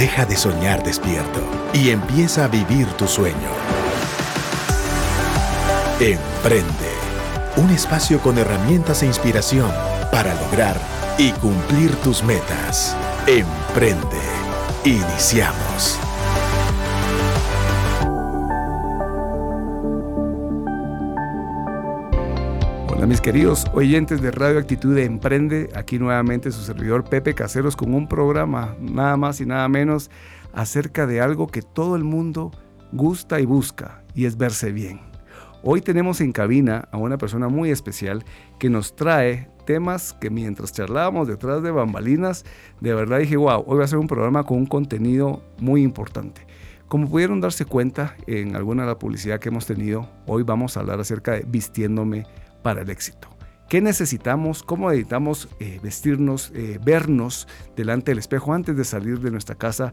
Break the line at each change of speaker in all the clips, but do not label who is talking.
Deja de soñar despierto y empieza a vivir tu sueño. Emprende. Un espacio con herramientas e inspiración para lograr y cumplir tus metas. Emprende. Iniciamos.
Mis queridos oyentes de Radio Actitud de Emprende, aquí nuevamente su servidor Pepe Caseros con un programa nada más y nada menos acerca de algo que todo el mundo gusta y busca y es verse bien. Hoy tenemos en cabina a una persona muy especial que nos trae temas que mientras charlábamos detrás de bambalinas, de verdad dije, wow, hoy va a ser un programa con un contenido muy importante. Como pudieron darse cuenta en alguna de la publicidad que hemos tenido, hoy vamos a hablar acerca de vistiéndome para el éxito. ¿Qué necesitamos? ¿Cómo necesitamos eh, vestirnos, eh, vernos delante del espejo antes de salir de nuestra casa?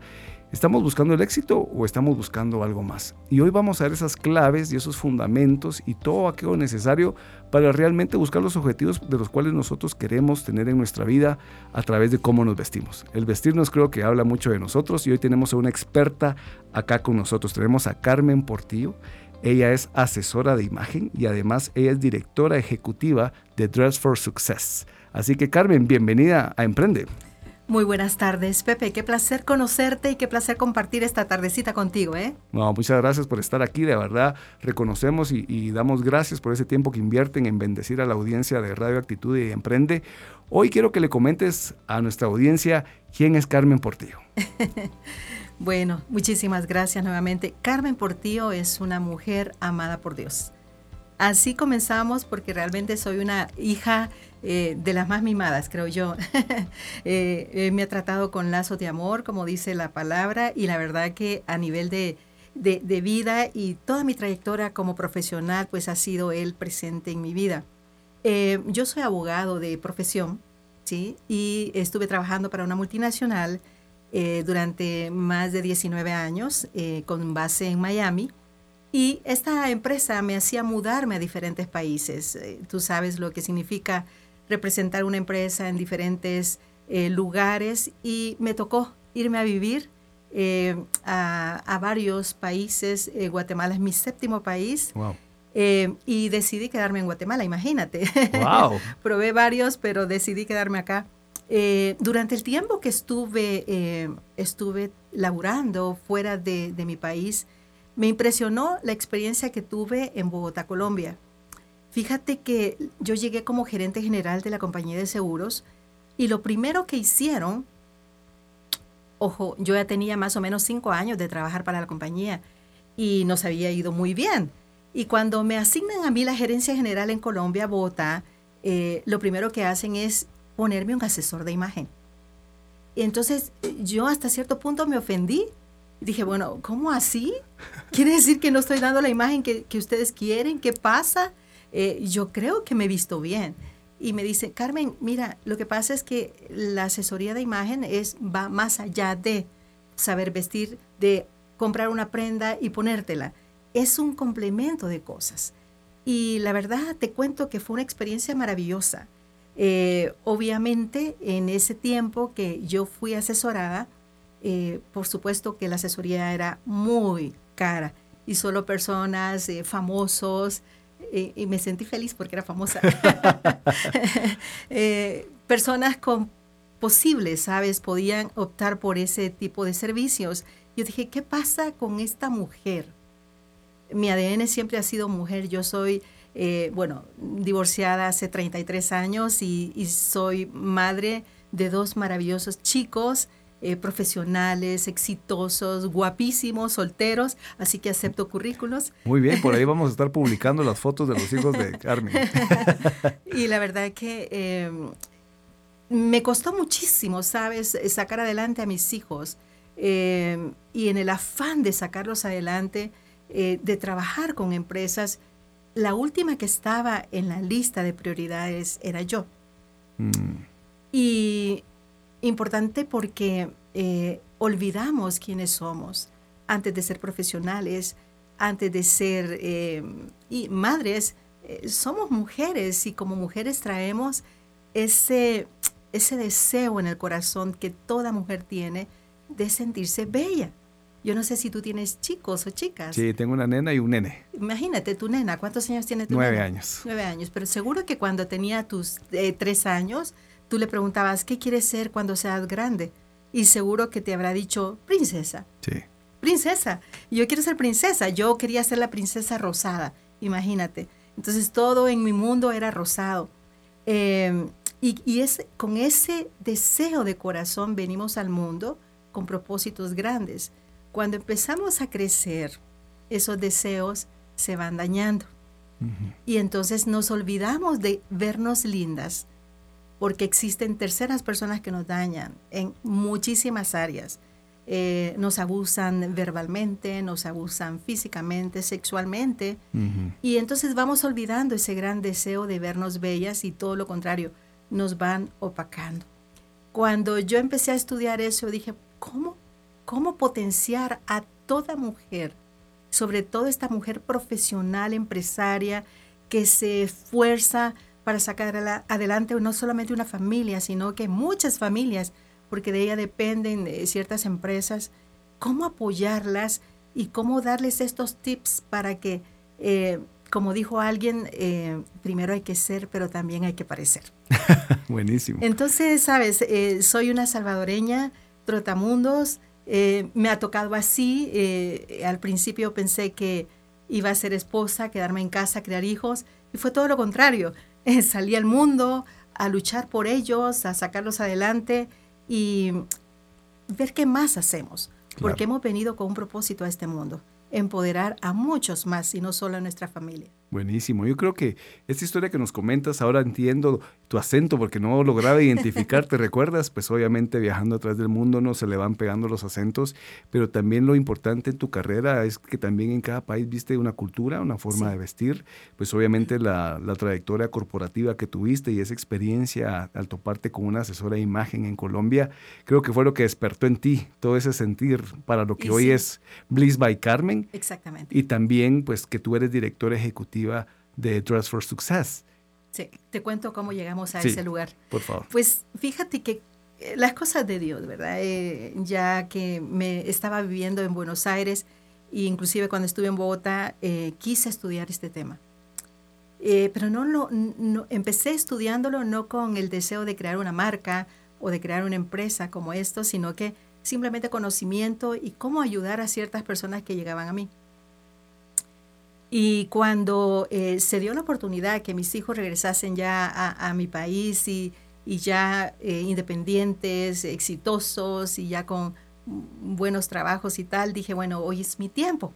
¿Estamos buscando el éxito o estamos buscando algo más? Y hoy vamos a ver esas claves y esos fundamentos y todo aquello necesario para realmente buscar los objetivos de los cuales nosotros queremos tener en nuestra vida a través de cómo nos vestimos. El vestirnos creo que habla mucho de nosotros y hoy tenemos a una experta acá con nosotros. Tenemos a Carmen Portillo. Ella es asesora de imagen y además ella es directora ejecutiva de Dress for Success. Así que Carmen, bienvenida a Emprende.
Muy buenas tardes, Pepe. Qué placer conocerte y qué placer compartir esta tardecita contigo, ¿eh?
No, muchas gracias por estar aquí. De verdad, reconocemos y, y, damos gracias por ese tiempo que invierten en bendecir a la audiencia de Radio Actitud y Emprende. Hoy quiero que le comentes a nuestra audiencia quién es Carmen Portillo.
Bueno, muchísimas gracias nuevamente. Carmen Portillo es una mujer amada por Dios. Así comenzamos porque realmente soy una hija eh, de las más mimadas, creo yo. eh, eh, me ha tratado con lazos de amor, como dice la palabra, y la verdad que a nivel de, de, de, vida y toda mi trayectoria como profesional, pues ha sido él presente en mi vida. Yo soy abogado de profesión, ¿sí? Y estuve trabajando para una multinacional eh, durante más de 19 años eh, con base en Miami. Y esta empresa me hacía mudarme a diferentes países. Eh, tú sabes lo que significa representar una empresa en diferentes lugares y me tocó irme a vivir a, a, varios países. Guatemala es mi séptimo país.
Wow.
y decidí quedarme en Guatemala, imagínate.
Wow.
Probé varios, pero decidí quedarme acá. Eh, durante el tiempo que estuve, eh, estuve laburando fuera de, mi país, me impresionó la experiencia que tuve en Bogotá, Colombia. Fíjate que yo llegué como gerente general de la compañía de seguros y lo primero que hicieron, ojo, yo ya tenía más o menos cinco años de trabajar para la compañía y nos había ido muy bien. Y cuando me asignan a mí la gerencia general en Colombia, Bogotá, eh, lo primero que hacen es ponerme un asesor de imagen. Y entonces yo hasta cierto punto me ofendí. Dije, bueno, ¿cómo así? ¿Quiere decir que no estoy dando la imagen que, que ustedes quieren? ¿Qué pasa? Eh, yo creo que me he visto bien. Y me dice, Carmen, mira, lo que pasa es que la asesoría de imagen es, va más allá de saber vestir, de comprar una prenda y ponértela. Es un complemento de cosas. Y la verdad te cuento que fue una experiencia maravillosa. Eh, obviamente, en ese tiempo que yo fui asesorada, eh, por supuesto que la asesoría era muy cara y solo personas eh, famosos, eh, y me sentí feliz porque era famosa, personas con posibles, ¿sabes? Podían optar por ese tipo de servicios. Yo dije, ¿qué pasa con esta mujer? Mi ADN siempre ha sido mujer, yo soy eh, bueno, divorciada hace 33 años y, y, soy madre de dos maravillosos chicos. Eh, profesionales, exitosos, guapísimos, solteros, así que acepto currículos.
Muy bien, por ahí vamos a estar publicando las fotos de los hijos de Carmen.
y la verdad que eh, me costó muchísimo, ¿sabes?, sacar adelante a mis hijos. Eh, y en el afán de sacarlos adelante, eh, de trabajar con empresas, la última que estaba en la lista de prioridades era yo.
Mm.
Y importante porque eh, olvidamos quiénes somos antes de ser profesionales, antes de ser eh, y madres. Eh, somos mujeres y como mujeres traemos ese, ese deseo en el corazón que toda mujer tiene, de sentirse bella. Yo no sé si tú tienes chicos o chicas.
Sí, tengo una nena y un nene.
Imagínate, tu nena, ¿cuántos años tiene tu
Nueve
nena?
años.
Nueve años, pero seguro que cuando tenía tus eh, tres años, tú le preguntabas, ¿qué quieres ser cuando seas grande? Y seguro que te habrá dicho, princesa.
Sí.
Princesa. Yo quiero ser princesa. Yo quería ser la princesa rosada, imagínate. Entonces todo en mi mundo era rosado. Eh, y y es, con ese deseo de corazón venimos al mundo con propósitos grandes. Cuando empezamos a crecer, esos deseos se van dañando. Y entonces nos olvidamos de vernos lindas, porque existen terceras personas que nos dañan en muchísimas áreas. Eh, nos abusan verbalmente, nos abusan físicamente, sexualmente, y entonces vamos olvidando ese gran deseo de vernos bellas y todo lo contrario, nos van opacando. Cuando yo empecé a estudiar eso, dije, ¿cómo? ¿Cómo potenciar a toda mujer, sobre todo esta mujer profesional, empresaria, que se esfuerza para sacar adelante no solamente una familia, sino que muchas familias, porque de ella dependen eh, ciertas empresas, cómo apoyarlas y cómo darles estos tips para que, eh, como dijo alguien, eh, primero hay que ser, pero también hay que parecer.
Buenísimo.
Entonces, sabes, Eh, soy una salvadoreña, trotamundos, eh, me ha tocado así. eh, al principio pensé que iba a ser esposa, quedarme en casa, criar hijos, y fue todo lo contrario. Eh, salí al mundo a luchar por ellos, a sacarlos adelante y ver qué más hacemos, porque hemos venido con un propósito a este mundo, empoderar a muchos más y no solo a nuestra familia.
Buenísimo. Yo creo que esta historia que nos comentas, ahora entiendo tu acento porque no lograba identificar, ¿te recuerdas? Pues obviamente viajando a través del mundo no se le van pegando los acentos, pero también lo importante en tu carrera es que también en cada país viste una cultura, una forma
Sí.
de vestir, pues obviamente la, la trayectoria corporativa que tuviste y esa experiencia al toparte con una asesora de imagen en Colombia, creo que fue lo que despertó en ti todo ese sentir para lo que
Y
hoy
sí.
es Bliss by Carmen
Exactamente.
y también pues que tú eres directora de Dress for Success.
Sí, te cuento cómo llegamos a
Sí.
ese lugar.
Por favor.
Pues fíjate que eh, las cosas de Dios, ¿verdad? Eh, ya que me estaba viviendo en Buenos Aires e inclusive cuando estuve en Bogotá eh, quise estudiar este tema. Eh, pero no, lo no, empecé estudiándolo no con el deseo de crear una marca o de crear una empresa como esto, sino que simplemente conocimiento y cómo ayudar a ciertas personas que llegaban a mí. Y cuando eh, se dio la oportunidad que mis hijos regresasen ya a, mi país y, y ya eh, independientes, exitosos y ya con buenos trabajos y tal, dije, bueno, hoy es mi tiempo.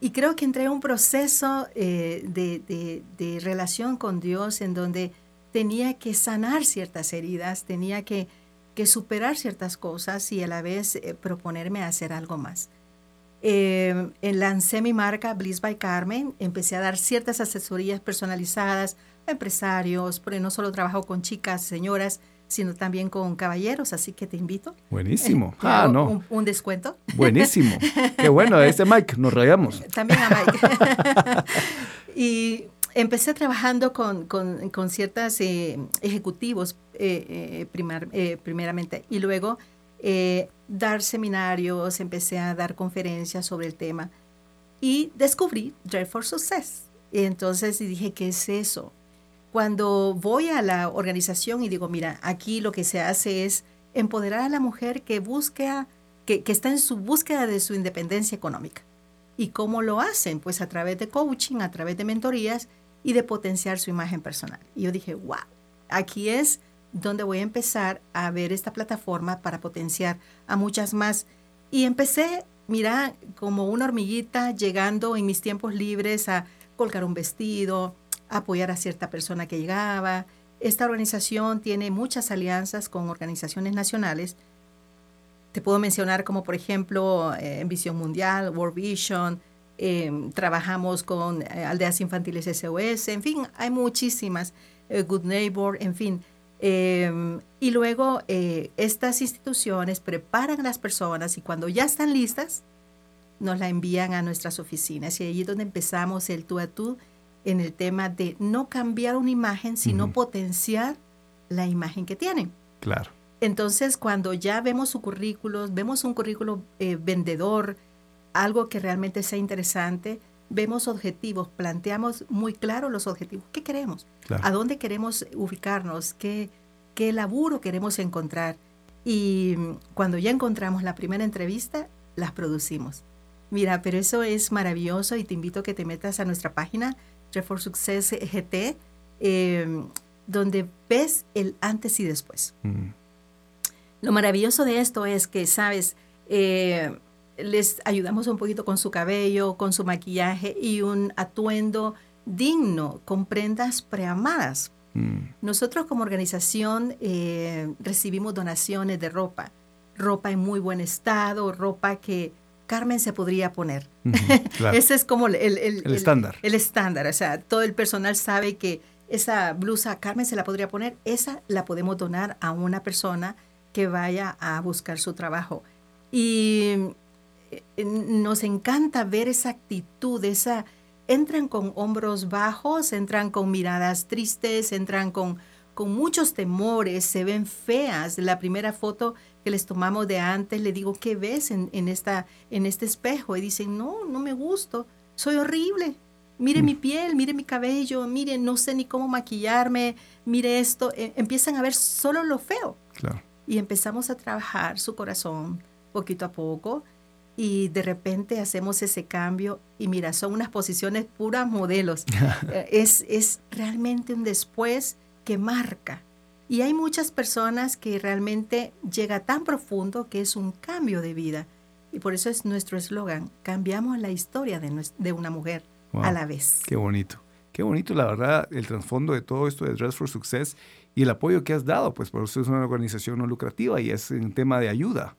Y creo que entré en un proceso eh, de, de, relación con Dios en donde tenía que sanar ciertas heridas, tenía que, que superar ciertas cosas y a la vez proponerme hacer algo más. Eh, lancé mi marca Bliss by Carmen, empecé a dar ciertas asesorías personalizadas a empresarios, porque no solo trabajo con chicas, señoras, sino también con caballeros, así que te invito.
Buenísimo.
Te
Ah, no.
Un, un descuento.
Buenísimo. Qué bueno, este Mike, nos rayamos.
También a Mike. y empecé trabajando con, con, con ciertos eh, ejecutivos eh, eh, primar, eh, primeramente y luego eh, dar seminarios, empecé a dar conferencias sobre el tema y descubrí Drive for Success. Entonces dije, ¿qué es eso? Cuando voy a la organización y digo, mira, aquí lo que se hace es empoderar a la mujer que busca, que, que está en su búsqueda de su independencia económica. ¿Y cómo lo hacen? Pues a través de coaching, a través de mentorías y de potenciar su imagen personal. Y yo dije, wow, aquí es donde voy a empezar a ver esta plataforma para potenciar a muchas más. Y empecé, mira, como una hormiguita llegando en mis tiempos libres a colgar un vestido, apoyar a cierta persona que llegaba. Esta organización tiene muchas alianzas con organizaciones nacionales. Te puedo mencionar como, por ejemplo, eh, Visión Mundial, World Vision, eh, trabajamos con eh, aldeas infantiles SOS, en fin, hay muchísimas, eh, Good Neighbor, en fin. Eh, y luego eh, estas instituciones preparan a las personas y cuando ya están listas, nos la envían a nuestras oficinas. Y ahí es donde empezamos el tú a tú en el tema de no cambiar una imagen, sino
Ujú.
potenciar la imagen que tienen.
Claro.
Entonces, cuando ya vemos su currículo, vemos un currículo eh, vendedor, algo que realmente sea interesante, vemos objetivos, planteamos muy claro los objetivos. ¿Qué queremos? ¿A dónde queremos ubicarnos? ¿Qué, ¿Qué laburo queremos encontrar? Y cuando ya encontramos la primera entrevista, las producimos. Mira, pero eso es maravilloso y te invito a que te metas a nuestra página, for Success GT, em, donde ves el antes y después. Mm. Lo maravilloso de esto es que, sabes, eh, les ayudamos un poquito con su cabello, con su maquillaje y un atuendo digno, con prendas preamadas. Mm. Nosotros como organización eh, recibimos donaciones de ropa, ropa en muy buen estado, ropa que Carmen se podría poner. Ese es como el,
estándar.
El, estándar, o sea, todo el personal sabe que esa blusa Carmen se la podría poner, esa la podemos donar a una persona que vaya a buscar su trabajo. Y nos encanta ver esa actitud, esa entran con hombros bajos, entran con miradas tristes, entran con, con muchos temores, se ven feas. La primera foto que les tomamos de antes, le digo, ¿qué ves en, esta, en este espejo? Y dicen, no, no me gusto, soy horrible. Mire mm. mi piel, mire mi cabello, mire, no sé ni cómo maquillarme, mire esto. E, empiezan a ver solo lo feo. Y empezamos a trabajar su corazón poquito a poco y de repente hacemos ese cambio y mira, son unas posiciones puras modelos. Eh, es, es realmente un después que marca. Y hay muchas personas que realmente llega tan profundo que es un cambio de vida. Y por eso es nuestro eslogan, cambiamos la historia de, de una mujer a la vez.
Qué bonito. Qué bonito, la verdad, el trasfondo de todo esto de Dress for Success y el apoyo que has dado, pues por eso es una organización no lucrativa y es un tema de ayuda.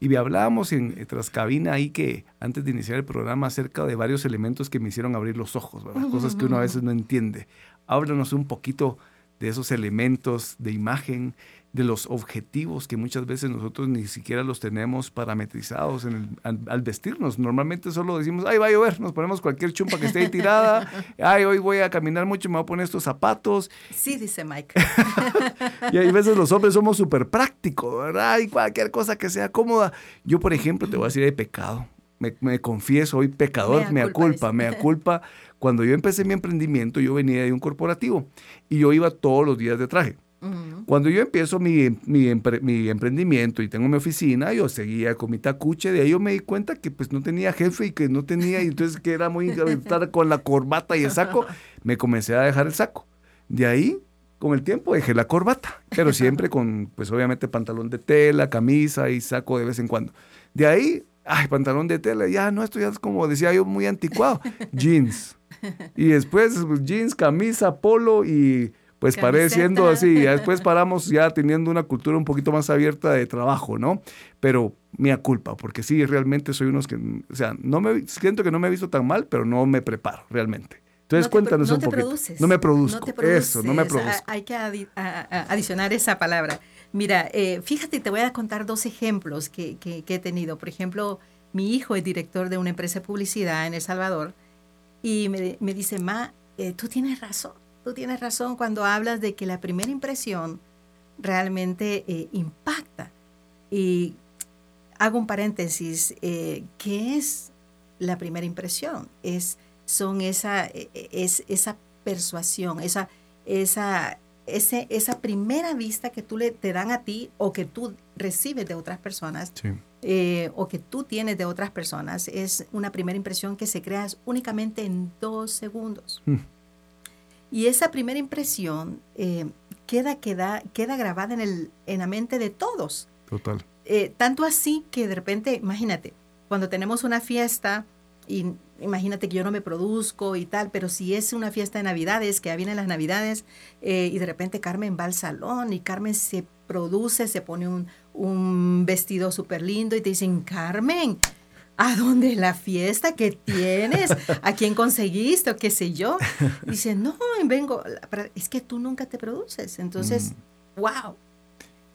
Y hablábamos en eh, tras cabina ahí que antes de iniciar el programa acerca de varios elementos que me hicieron abrir los ojos, ¿verdad? Cosas que uno a veces no entiende. Háblanos un poquito de esos elementos de imagen, de los objetivos que muchas veces nosotros ni siquiera los tenemos parametrizados en al, vestirnos. Normalmente solo decimos, ay, va a llover, nos ponemos cualquier chumpa que esté ahí tirada, ay, hoy voy a caminar mucho, me voy a poner estos zapatos.
Sí, dice Mike.
y hay veces los hombres somos súper prácticos, ¿verdad? Y cualquier cosa que sea cómoda. Yo, por ejemplo, te voy a decir, hay pecado. Me, confieso, hoy pecador, me culpa, me culpa. Cuando yo empecé mi emprendimiento, yo venía de un corporativo y yo iba todos los días de traje. Cuando yo empiezo mi, mi, emprendimiento y tengo mi oficina, yo seguía con mi tacuche, de ahí yo me di cuenta que pues no tenía jefe y que no tenía, y entonces que era muy estar con la corbata y el saco, me comencé a dejar el saco. De ahí, con el tiempo, dejé la corbata, pero siempre con, pues obviamente pantalón de tela, camisa y saco de vez en cuando. De ahí, ay, pantalón de tela, ya no, esto ya es como decía yo, muy anticuado, jeans. Y después pues, jeans, camisa, polo y pues pareciendo así, después paramos ya teniendo una cultura un poquito más abierta de trabajo, ¿no? Pero mía culpa, porque sí, realmente soy unos que, o sea, no me, siento que no me he visto tan mal, pero no me preparo realmente. Entonces cuéntanos un poquito. no me produzco, eso, no me produzco.
Hay que adicionar esa palabra. Mira, eh, fíjate, te voy a contar dos ejemplos que, he tenido. Por ejemplo, mi hijo es director de una empresa de publicidad en El Salvador y me, me dice, Ma, eh, tú tienes razón tú tienes razón cuando hablas de que la primera impresión realmente eh, impacta. Y hago un paréntesis, eh, ¿qué es la primera impresión? Es, son esa, e, e, es, esa persuasión, esa, esa, ese, esa primera vista que tú le, te dan a ti o que tú recibes de otras personas. Eh, o que tú tienes de otras personas es una primera impresión que se crea únicamente en dos segundos. Mm. Y esa primera impresión eh, queda, queda, queda grabada en, el, en la mente de todos.
Total.
Eh, tanto así que de repente, imagínate, cuando tenemos una fiesta, y imagínate que yo no me produzco y tal, pero si es una fiesta de Navidades, que ya vienen las Navidades, eh, y de repente Carmen va al salón y Carmen se produce, se pone un, un vestido súper lindo y te dicen, Carmen, ¿A dónde la fiesta que tienes? ¿A quién conseguiste? O qué sé yo. Dice, no, vengo, es que tú nunca te produces. Entonces, wow. Mm.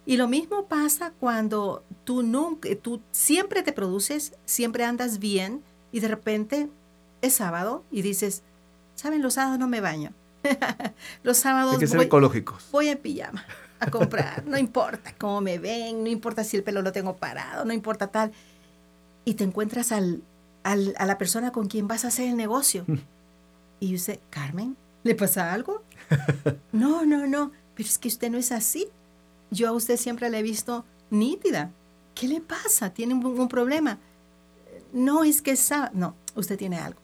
Y lo mismo pasa cuando tú nunca, tú siempre te produces, siempre andas bien y de repente es sábado y dices, ¿saben? Los sábados no me baño. los sábados
Hay que ser ecológicos.
Voy en pijama. a comprar, no importa cómo me ven, no importa si el pelo lo tengo parado, no importa tal. Y te encuentras al, al, a la persona con quien vas a hacer el negocio. y dice, Carmen, ¿le pasa algo? no, no, no, pero es que usted no es así. Yo a usted siempre la he visto nítida. ¿Qué le pasa? ¿Tiene un, un problema? No, es que esa, no, usted tiene algo.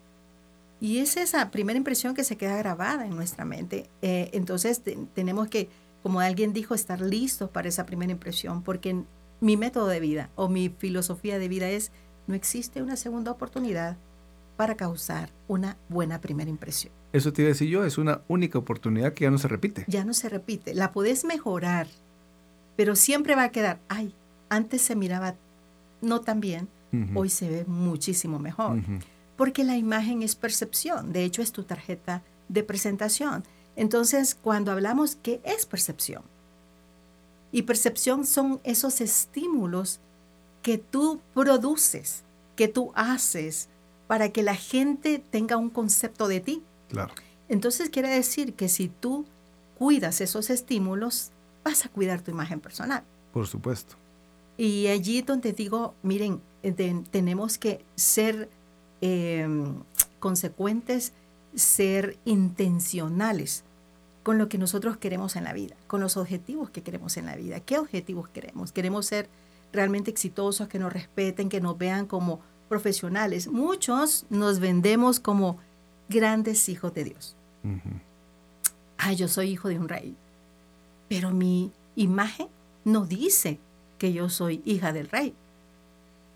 Y es esa primera impresión que se queda grabada en nuestra mente. Eh, entonces tenemos que, como alguien dijo, estar listos para esa primera impresión, porque mi método de vida o mi filosofía de vida es, no existe una segunda oportunidad para causar una buena primera impresión.
Eso te iba a decir yo, es una única oportunidad que ya no se repite.
Ya no se repite, la puedes mejorar, pero siempre va a quedar, ay, antes se miraba no tan bien, hoy se ve muchísimo mejor porque la imagen es percepción, de hecho es tu tarjeta de presentación. Entonces, cuando hablamos, ¿qué es percepción? Y percepción son esos estímulos que tú produces, que tú haces para que la gente tenga un concepto de ti.
Claro.
Entonces quiere decir que si tú cuidas esos estímulos, vas a cuidar tu imagen personal.
Por supuesto.
Y allí donde digo, miren, tenemos que ser Em, consecuentes, ser intencionales con lo que nosotros queremos en la vida, con los objetivos que queremos en la vida. ¿Qué objetivos queremos? Queremos ser realmente exitosos, que nos respeten, que nos vean como profesionales. Muchos nos vendemos como grandes hijos de Dios. Ah, yo soy hijo de un rey. Pero mi imagen no dice que yo soy hija del rey.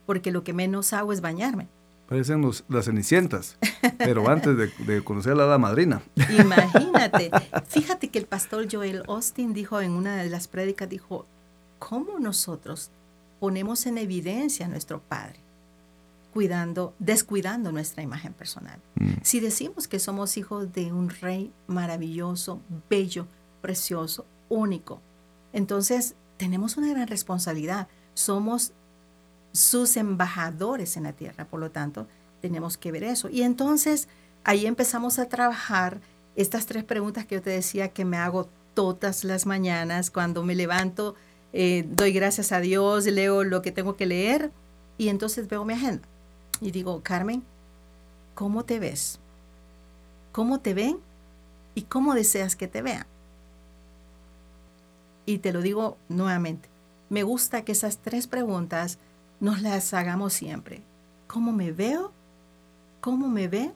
Porque lo que menos hago es bañarme.
Parecen las cenicientas, pero antes de, conocer a la hada madrina.
Imagínate. Fíjate que el pastor Joel Austin dijo en una de las prédicas, dijo, ¿cómo nosotros ponemos en evidencia a nuestro Padre? Cuidando, descuidando nuestra imagen personal. Mm. Si decimos que somos hijos de un rey maravilloso, bello, precioso, único, entonces tenemos una gran responsabilidad. Somos sus embajadores en la tierra. Por lo tanto, tenemos que ver eso. Y entonces ahí empezamos a trabajar estas tres preguntas que yo te decía que me hago todas las mañanas cuando me levanto, eh, doy gracias a Dios, leo lo que tengo que leer y entonces veo mi agenda y digo, Carmen, ¿cómo te ves? ¿Cómo te ven? ¿Y cómo deseas que te vean? Y te lo digo nuevamente, me gusta que esas tres preguntas nos las hagamos siempre. ¿Cómo me veo? ¿Cómo me ve?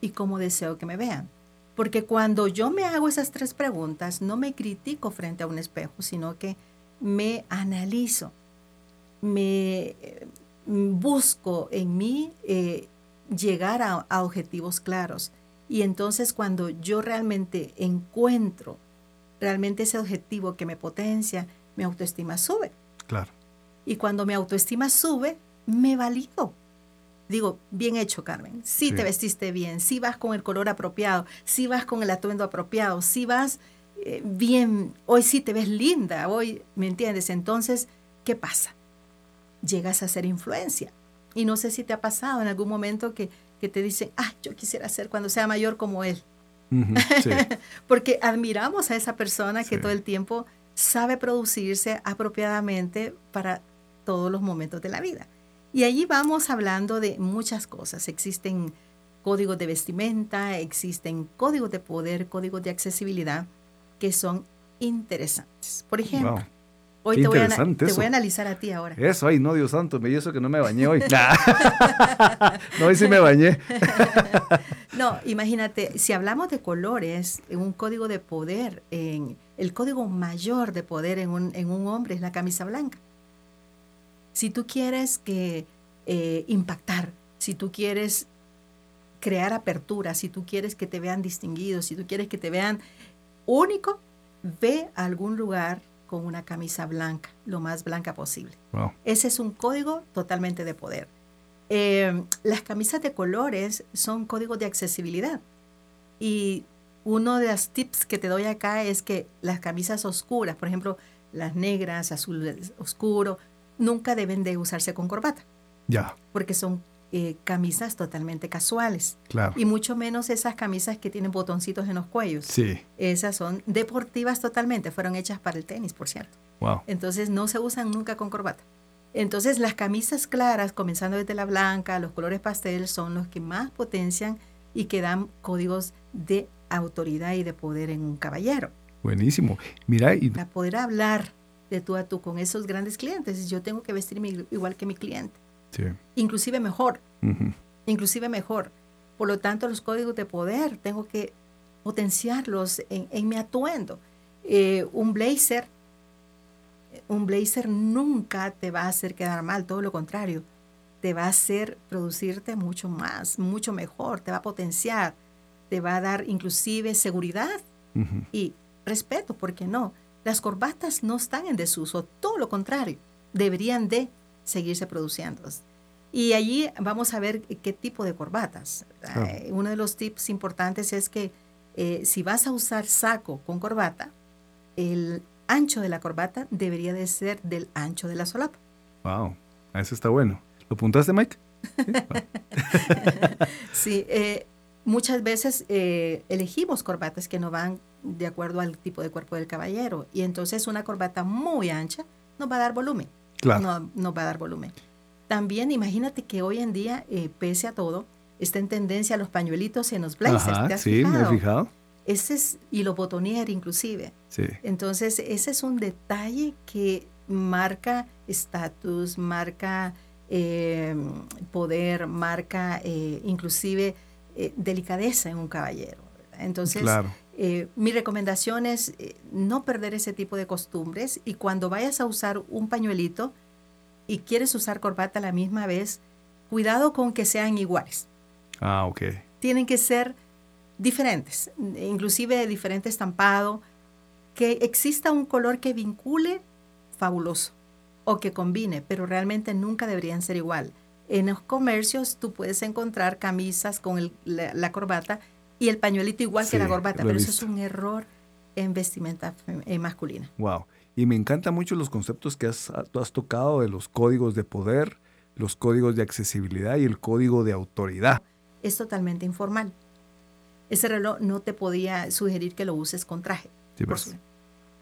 ¿Y cómo deseo que me vean? Porque cuando yo me hago esas tres preguntas, no me critico frente a un espejo, sino que me analizo, me eh, busco en mí eh, llegar a, a objetivos claros. Y entonces cuando yo realmente encuentro realmente ese objetivo que me potencia, mi autoestima sube.
Claro.
Y cuando mi autoestima sube, me valido. Digo, bien hecho, Carmen. Sí, te vestiste bien, sí vas con el color apropiado, sí vas con el atuendo apropiado, sí vas eh, bien, hoy sí te ves linda, hoy, ¿me entiendes? Entonces, ¿qué pasa? Llegas a ser influencia. Y no sé si te ha pasado en algún momento que, que te dicen, ah, yo quisiera ser cuando sea mayor como él. Porque admiramos a esa persona que todo el tiempo sabe producirse apropiadamente para todos los momentos de la vida. Y allí vamos hablando de muchas cosas. Existen códigos de vestimenta, existen códigos de poder, códigos de accesibilidad que son interesantes. Por ejemplo, hoy te voy, a, te voy, a, analizar a ti ahora.
Eso, ay, no, Dios santo, me eso que no me bañé hoy. no, hoy sí me bañé.
no, imagínate, si hablamos de colores, en un código de poder, en el código mayor de poder en un, en un hombre es la camisa blanca. Si tú quieres que eh, impactar, si tú quieres crear apertura, si tú quieres que te vean distinguido, si tú quieres que te vean único, ve a algún lugar con una camisa blanca, lo más blanca posible. Ese es un código totalmente de poder. Eh, las camisas de colores son códigos de accesibilidad. Y uno de los tips que te doy acá es que las camisas oscuras, por ejemplo, las negras, azul oscuro, nunca deben de usarse con corbata.
Ya.
Porque son eh, camisas totalmente casuales.
Claro.
Y mucho menos esas camisas que tienen botoncitos en los cuellos.
Sí.
Esas son deportivas totalmente, fueron hechas para el tenis, por cierto.
Wow.
Entonces no se usan nunca con corbata. Entonces las camisas claras, comenzando desde la blanca, los colores pastel, son los que más potencian y que dan códigos de autoridad y de poder en un caballero.
Buenísimo. Mira, y
Para poder hablar de tú a tú con esos grandes clientes, yo tengo que vestirme igual que mi cliente,
sí.
inclusive mejor, inclusive mejor. Por lo tanto, los códigos de poder tengo que potenciarlos en, en mi atuendo. Eh, un blazer, un blazer nunca te va a hacer quedar mal, todo lo contrario, te va a hacer producirte mucho más, mucho mejor, te va a potenciar, te va a dar inclusive seguridad y respeto, ¿por qué no? Las corbatas no están en desuso, todo lo contrario, deberían de seguirse produciendo. Y allí vamos a ver qué tipo de corbatas. Eh, uno de los tips importantes es que eh, si vas a usar saco con corbata, el ancho de la corbata debería de ser del ancho de la solapa.
Wow. Eso está bueno. ¿Lo apuntaste, Mike?
Sí, eh, muchas veces eh, elegimos corbatas que no van de acuerdo al tipo de cuerpo del caballero y entonces una corbata muy ancha nos va a dar volumen.
Claro.
No nos va a dar volumen. También imagínate que hoy en día, eh, pese a todo, está en tendencia los pañuelitos en los blazers.
Ajá,
¿Te has
sí, me he
fijado?
fijado.
Ese es, y los botonier inclusive.
Sí.
Entonces, ese es un detalle que marca estatus, marca eh, poder, marca eh, inclusive eh, delicadeza en un caballero. ¿verdad? Entonces,
Claro.
Eh, mi recomendación es eh, no perder ese tipo de costumbres y cuando vayas a usar un pañuelito y quieres usar corbata a la misma vez, cuidado con que sean iguales.
Ah, ok.
Tienen que ser diferentes, inclusive de diferente estampado, que exista un color que vincule, fabuloso, o que combine, pero realmente nunca deberían ser igual. En los comercios tú puedes encontrar camisas con el- la, la corbata y el pañuelito igual que la corbata, pero eso es un error en vestimenta fem- eh, masculina.
Wow. Y me encantan mucho los conceptos que has, has tocado de los códigos de poder, los códigos de accesibilidad y el código de autoridad.
Es totalmente informal. Ese reloj no te podía sugerir que lo uses con traje.
Sí,
por
pues.
su-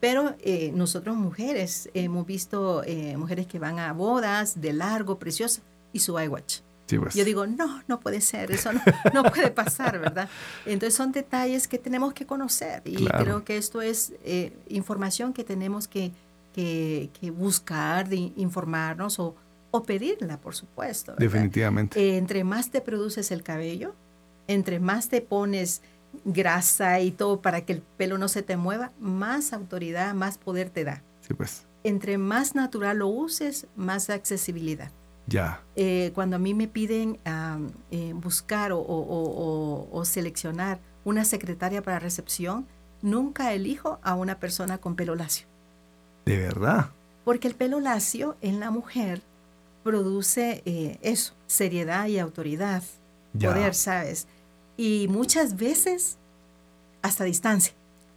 Pero eh, nosotros mujeres hemos visto eh, mujeres que van a bodas de largo, preciosa, y su iWatch.
Sí, pues.
Yo digo, no, no puede ser, eso no, no puede pasar, ¿verdad? Entonces son detalles que tenemos que conocer y
Claro.
creo que esto es eh, información que tenemos que, que- que buscar, de informarnos o, o pedirla, por supuesto. ¿verdad?
Definitivamente.
Eh, entre más te produces el cabello, entre más te pones grasa y todo para que el pelo no se te mueva, más autoridad, más poder te da.
Sí, pues.
Entre más natural lo uses, más accesibilidad.
Ya.
Eh, cuando a mí me piden am, eh, buscar o, o- o- o- o seleccionar una secretaria para recepción, nunca elijo a una persona con pelo lacio.
De verdad.
Porque el pelo lacio en la mujer produce eh, eso, seriedad y autoridad,
Ya.
poder, ¿sabes? Y muchas veces hasta distancia,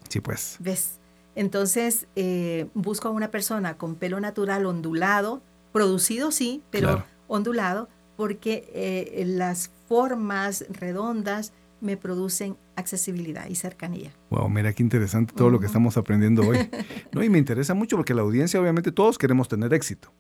Sí, pues.
¿ves? Entonces eh, busco a una persona con pelo natural ondulado, producido sí, pero
Claro.
ondulado, porque eh, las formas redondas me producen accesibilidad y cercanía.
Wow, mira qué interesante todo lo que estamos aprendiendo hoy. No, y me interesa mucho porque la audiencia, obviamente, todos queremos tener éxito.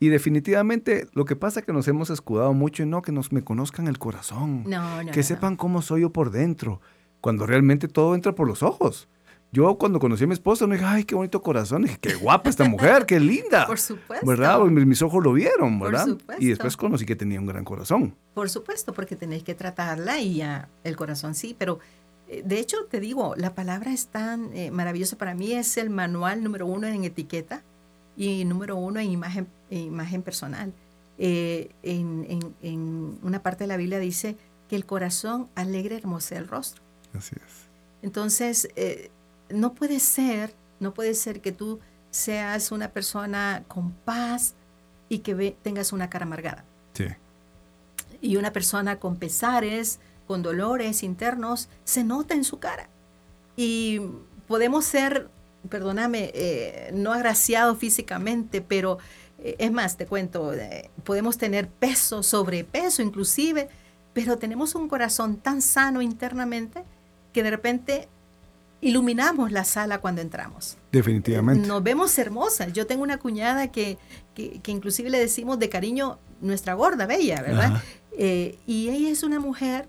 Y definitivamente lo que pasa es que nos hemos escudado mucho en no que nos me conozcan el corazón,
No, no.
que
no.
sepan cómo soy yo por dentro, cuando realmente todo entra por los ojos. Yo cuando conocí a mi esposa, me dije, ay, qué bonito corazón. dije, qué guapa esta mujer, qué linda.
Por supuesto.
¿Verdad? Porque mis- ojos lo vieron,
Por
¿verdad?
supuesto.
Y después conocí que tenía un gran corazón.
Por supuesto, porque tenéis que tratarla y ya el corazón sí, pero eh, de hecho te digo, la palabra es tan eh, maravillosa para mí, es el manual número uno en etiqueta y número uno en imagen, en imagen personal. Eh, en, en- en una parte de la Biblia dice que el corazón alegre hermosea el rostro.
Así es.
Entonces, eh, no puede ser, no puede ser que tú seas una persona con paz y que ve- tengas una cara amargada
Sí.
y una persona con pesares, con dolores internos, se nota en su cara. Y podemos ser, perdóname, eh, no agraciados físicamente, pero eh, es más, te cuento, eh, podemos tener peso, sobrepeso inclusive, pero tenemos un corazón tan sano internamente que de repente iluminamos la sala cuando entramos.
Definitivamente.
Nos vemos hermosas. Yo tengo una cuñada que, que, inclusive le decimos de cariño nuestra gorda, bella, ¿verdad? Eh, y ella es una mujer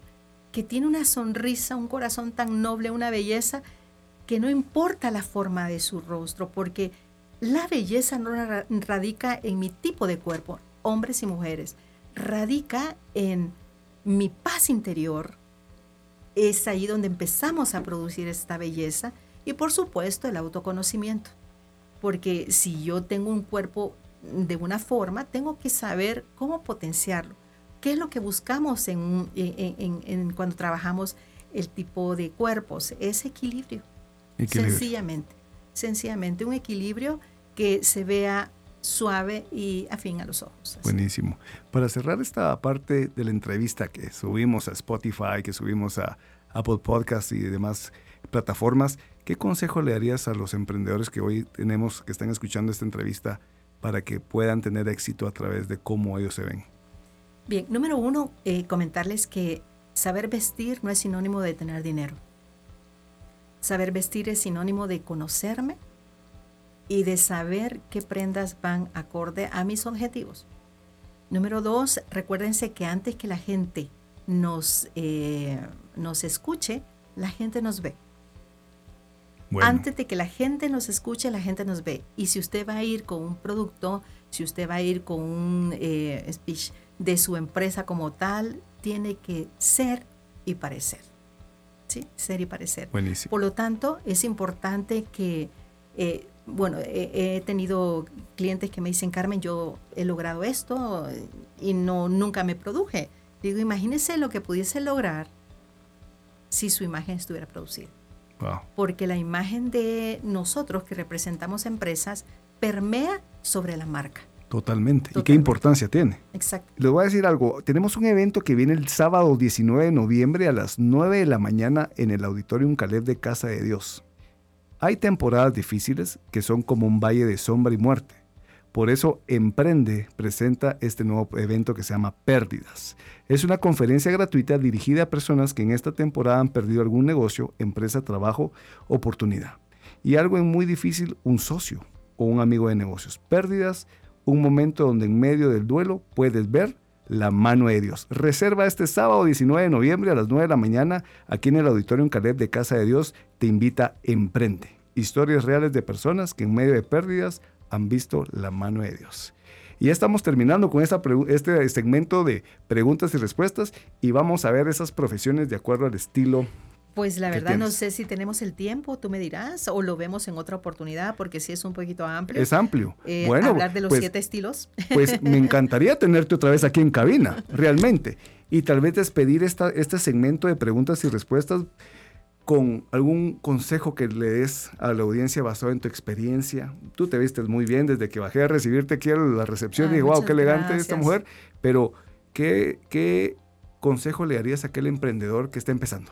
que tiene una sonrisa, un corazón tan noble, una belleza, que no importa la forma de su rostro, porque la belleza no radica en mi tipo de cuerpo, hombres y mujeres, radica en mi paz interior, es ahí donde empezamos a producir esta belleza y por supuesto el autoconocimiento. Porque si yo tengo un cuerpo de una forma, tengo que saber cómo potenciarlo. ¿Qué es lo que buscamos en, cuando trabajamos el tipo de cuerpos? Es equilibrio. equilibrio. Sencillamente. Sencillamente un equilibrio que se vea suave y afín a los ojos.
Buenísimo. Para cerrar esta parte de la entrevista que subimos a Spotify, que subimos a Apple Podcasts y demás plataformas, ¿qué consejo le darías a los emprendedores que hoy tenemos, que están escuchando esta entrevista, para que puedan tener éxito a través de cómo ellos se ven?
Bien, número uno, eh, comentarles que saber vestir no es sinónimo de tener dinero. Saber vestir es sinónimo de conocerme, y de saber qué prendas van acorde a mis objetivos. Número dos, recuérdense que antes que la gente nos, eh, nos escuche, la gente nos ve. Antes de que la gente nos escuche, la gente nos ve. Y si usted va a ir con un producto, si usted va a ir con un eh, speech de su empresa como tal, tiene que ser y parecer. ¿Sí? Ser y parecer.
Buenísimo.
Por lo tanto, es importante que eh, bueno, he, tenido clientes que me dicen, Carmen, yo he logrado esto y no nunca me produje. Digo, imagínese lo que pudiese lograr si su imagen estuviera producida. Porque la imagen de nosotros que representamos empresas permea sobre la marca.
Totalmente. ¿Y qué importancia tiene?
Exacto.
Les voy a decir algo. Tenemos un evento que viene el sábado 19 de noviembre a las 9 de la mañana en el Auditorium Caleb de Casa de Dios. Hay temporadas difíciles que son como un valle de sombra y muerte. Por eso Emprende presenta este nuevo evento que se llama Pérdidas. Es una conferencia gratuita dirigida a personas que en esta temporada han perdido algún negocio, empresa, trabajo, oportunidad. Y algo muy difícil, un socio o un amigo de negocios. Pérdidas, un momento donde en medio del duelo puedes ver la mano de Dios. Reserva este sábado 19 de noviembre a las 9 de la mañana aquí en el Auditorio Caleb de Casa de Dios. Te invita Emprende. Historias reales de personas que en medio de pérdidas han visto la mano de Dios. Y ya estamos terminando con esta este segmento de preguntas y respuestas y vamos a ver esas profesiones de acuerdo al estilo
pues la verdad no sé si tenemos el tiempo, tú me dirás, o lo vemos en otra oportunidad, porque sí es un poquito amplio.
Es amplio.
Eh, bueno, hablar de los pues, siete estilos.
Pues me encantaría tenerte otra vez aquí en cabina, realmente. Y tal vez despedir esta, este segmento de preguntas y respuestas con algún consejo que le des a la audiencia basado en tu experiencia. Tú te vistes muy bien desde que bajé a recibirte aquí a la recepción y dije, wow, qué elegante esta mujer. Pero, ¿qué, ¿qué consejo le darías a aquel emprendedor que está empezando?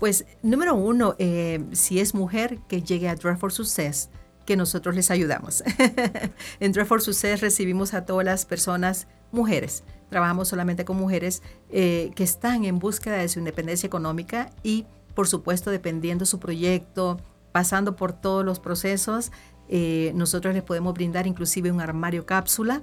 Pues número uno, eh, si es mujer, que llegue a Draft for Success, que nosotros les ayudamos. en Draft for Success recibimos a todas las personas, mujeres, trabajamos solamente con mujeres eh, que están en búsqueda de su independencia económica y, por supuesto, dependiendo su proyecto, pasando por todos los procesos, eh, nosotros les podemos brindar inclusive un armario cápsula,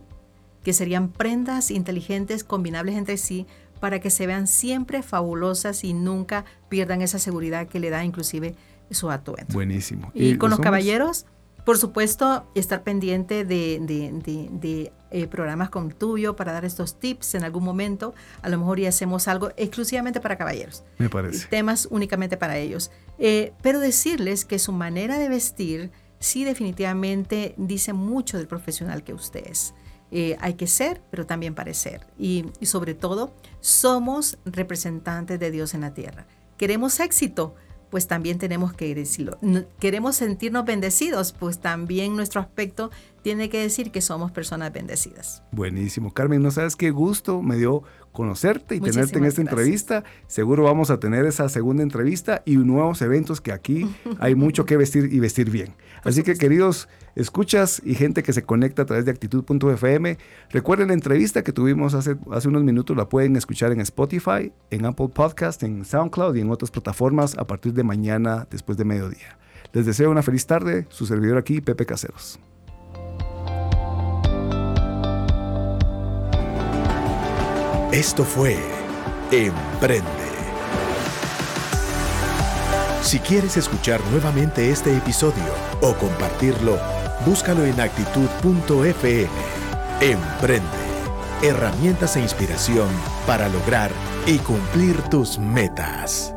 que serían prendas inteligentes combinables entre sí para que se vean siempre fabulosas y nunca pierdan esa seguridad que le da inclusive su atuendo.
Buenísimo.
Y, con los, caballeros, por supuesto, estar pendiente de, eh, programas como tuyo para dar estos tips en algún momento. A lo mejor ya hacemos algo exclusivamente para caballeros.
Me parece.
Temas únicamente para ellos. Eh, pero decirles que su manera de vestir sí definitivamente dice mucho del profesional que usted es. Eh, hay que ser, pero también parecer. Y, sobre todo, somos representantes de Dios en la tierra. Queremos éxito, pues también tenemos que decirlo. Queremos sentirnos bendecidos, pues también nuestro aspecto tiene que decir que somos personas bendecidas.
Buenísimo. Carmen, no sabes qué gusto me dio conocerte y
Muchísimas
tenerte en esta
gracias.
entrevista. Seguro vamos a tener esa segunda entrevista y nuevos eventos que aquí hay mucho que vestir y vestir bien. Así que queridos escuchas y gente que se conecta a través de actitud.fm, recuerden la entrevista que tuvimos hace, hace unos minutos, la pueden escuchar en Spotify, en Apple Podcast, en SoundCloud y en otras plataformas a partir de mañana después de mediodía. Les deseo una feliz tarde, su servidor aquí, Pepe Caseros.
Esto fue Emprende. Si quieres escuchar nuevamente este episodio o compartirlo, búscalo en actitud.fm. Emprende. Herramientas e inspiración para lograr y cumplir tus metas.